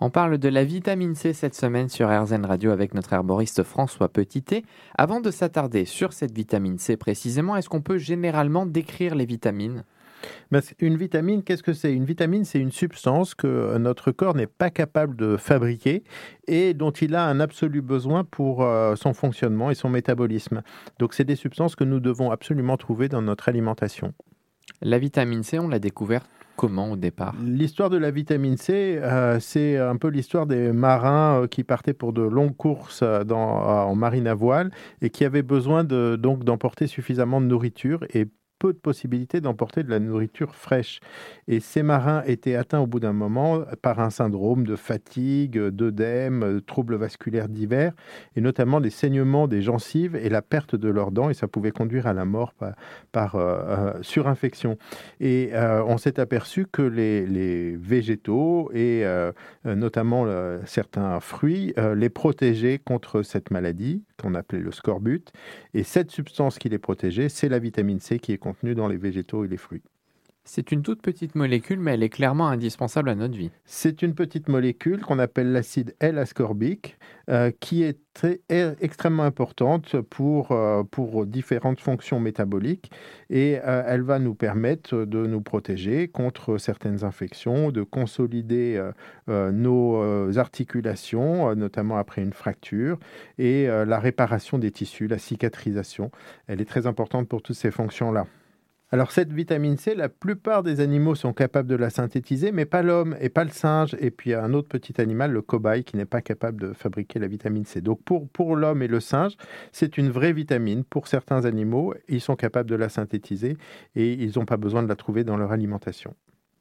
On parle de la vitamine C cette semaine sur RZN Radio avec notre herboriste François Petitet. Avant de s'attarder sur cette vitamine C précisément, est-ce qu'on peut généralement décrire les vitamines? Ben, une vitamine, qu'est-ce que c'est? Une vitamine, c'est une substance que notre corps n'est pas capable de fabriquer et dont il a un absolu besoin pour euh, son fonctionnement et son métabolisme. Donc, c'est des substances que nous devons absolument trouver dans notre alimentation. La vitamine C, on l'a découverte comment au départ? L'histoire de la vitamine C, euh, c'est un peu l'histoire des marins euh, qui partaient pour de longues courses dans, en marine à voile et qui avaient besoin de, donc d'emporter suffisamment de nourriture et peu de possibilités d'emporter de la nourriture fraîche. Et ces marins étaient atteints au bout d'un moment par un syndrome de fatigue, d'œdème, de troubles vasculaires divers, et notamment des saignements des gencives et la perte de leurs dents, et ça pouvait conduire à la mort par, euh, euh, surinfection. Et euh, on s'est aperçu que les végétaux, et notamment certains fruits, les protégeaient contre cette maladie qu'on appelait le scorbut. Et cette substance qui les protégeait, c'est la vitamine C qui est contenue dans les végétaux et les fruits. C'est une toute petite molécule, mais elle est clairement indispensable à notre vie. C'est une petite molécule qu'on appelle l'acide L-ascorbique, euh, qui est très, extrêmement importante pour, euh, pour différentes fonctions métaboliques et euh, elle va nous permettre de nous protéger contre certaines infections, de consolider nos articulations, notamment après une fracture, et la réparation des tissus, la cicatrisation. Elle est très importante pour toutes ces fonctions-là. Alors cette vitamine C, la plupart des animaux sont capables de la synthétiser, mais pas l'homme et pas le singe. Et puis il y a un autre petit animal, le cobaye, qui n'est pas capable de fabriquer la vitamine C. Donc pour, pour l'homme et le singe, c'est une vraie vitamine. Pour certains animaux, ils sont capables de la synthétiser et ils n'ont pas besoin de la trouver dans leur alimentation.